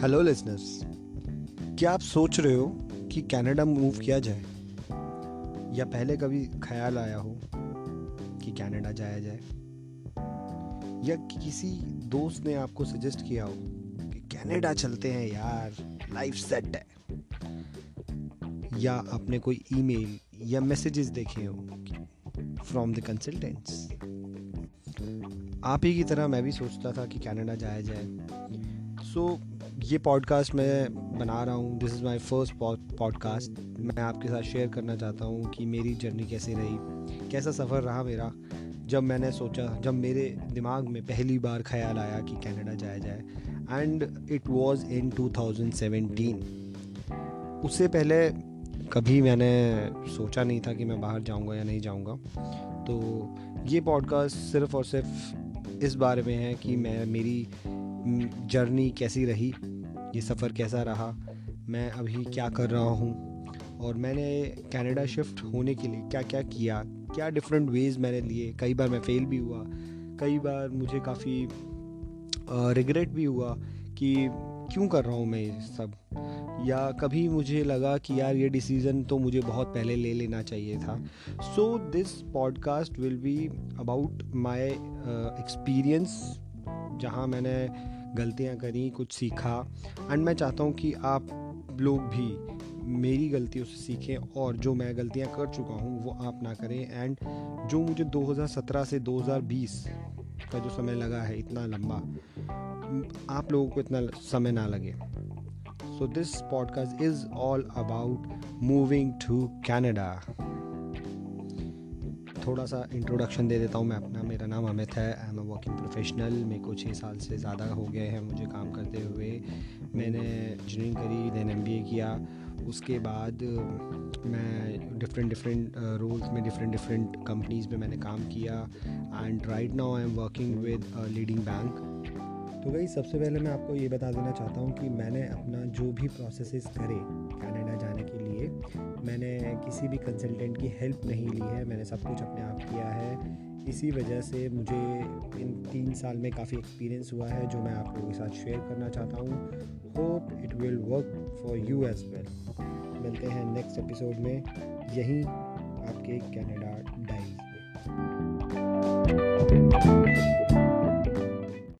Hello listeners क्या आप सोच रहे हो कि कनाडा मूव किया जाए? या पहले कभी ख्याल आया हो कि कनाडा जाया जाए? या किसी दोस्त ने आपको सजेस्ट किया हो कि कनाडा चलते हैं यार लाइफ सेट है? या आपने कोई ईमेल या मैसेजेस देखे हो फ्रॉम द कंसल्टेंट्स आप ही की तरह मैं भी सोचता था कि कनाडा जाया जाए। सो so, ये पॉडकास्ट मैं बना रहा हूँ। This is my first podcast मैं आपके साथ शेयर करना चाहता हूँ कि मेरी जर्नी कैसी रही। कैसा सफ़र रहा मेरा? जब मैंने सोचा जब मेरे दिमाग में पहली बार ख्याल आया कि कनाडा जाया जाए। एंड इट वॉज़ इन 2017 उससे पहले कभी मैंने सोचा नहीं था कि मैं बाहर जाऊँगा या नहीं जाऊँगा। तो ये पॉडकास्ट सिर्फ़ और सिर्फ़ इस बारे में है कि मैं, मेरी जर्नी कैसी रही, ये सफ़र कैसा रहा, मैं अभी क्या कर रहा हूँ, और मैंने कनाडा शिफ्ट होने के लिए क्या क्या किया, क्या डिफरेंट वेज़ मैंने लिए। कई बार मैं फ़ेल भी हुआ, कई बार मुझे काफ़ी रिग्रेट भी हुआ कि क्यों कर रहा हूँ मैं ये सब। या कभी मुझे लगा कि यार ये डिसीज़न तो मुझे बहुत पहले ले लेना चाहिए था। So this podcast will be about my experience जहाँ मैंने गलतियाँ करी, कुछ सीखा। एंड मैं चाहता हूँ कि आप लोग भी मेरी गलतियों से सीखें और जो मैं गलतियाँ कर चुका हूँ, वो आप ना करें। एंड जो मुझे 2017 से 2020 का जो समय लगा है, इतना लंबा, आप लोगों को इतना समय ना लगे। So this podcast is all about moving to Canada थोड़ा सा इंट्रोडक्शन दे देता हूँ मैं अपना। मेरा नाम अमित है। I am a working professional मेरे को छः साल से ज़्यादा हो गए हैं मुझे काम करते हुए। मैंने इंजीनियरिंग करी देन एमबीए किया। उसके बाद मैं डिफरेंट डिफरेंट रोल्स में डिफरेंट डिफरेंट कंपनीज़ में मैंने काम किया। And right now I am working with leading bank तो भाई सबसे पहले मैं आपको ये बता देना चाहता हूँ कि मैंने अपना जो भी प्रोसेस करे कनाडा जाने के लिए, मैंने किसी भी कंसल्टेंट की हेल्प नहीं ली है, मैंने सब कुछ अपने आप किया है। इसी वजह से मुझे इन तीन साल में काफ़ी एक्सपीरियंस हुआ है, जो मैं आप लोगों के साथ शेयर करना चाहता हूँ। Hope it will work for you as well मिलते हैं नेक्स्ट एपिसोड में, यहीं आपके कैनेडा डाइज में।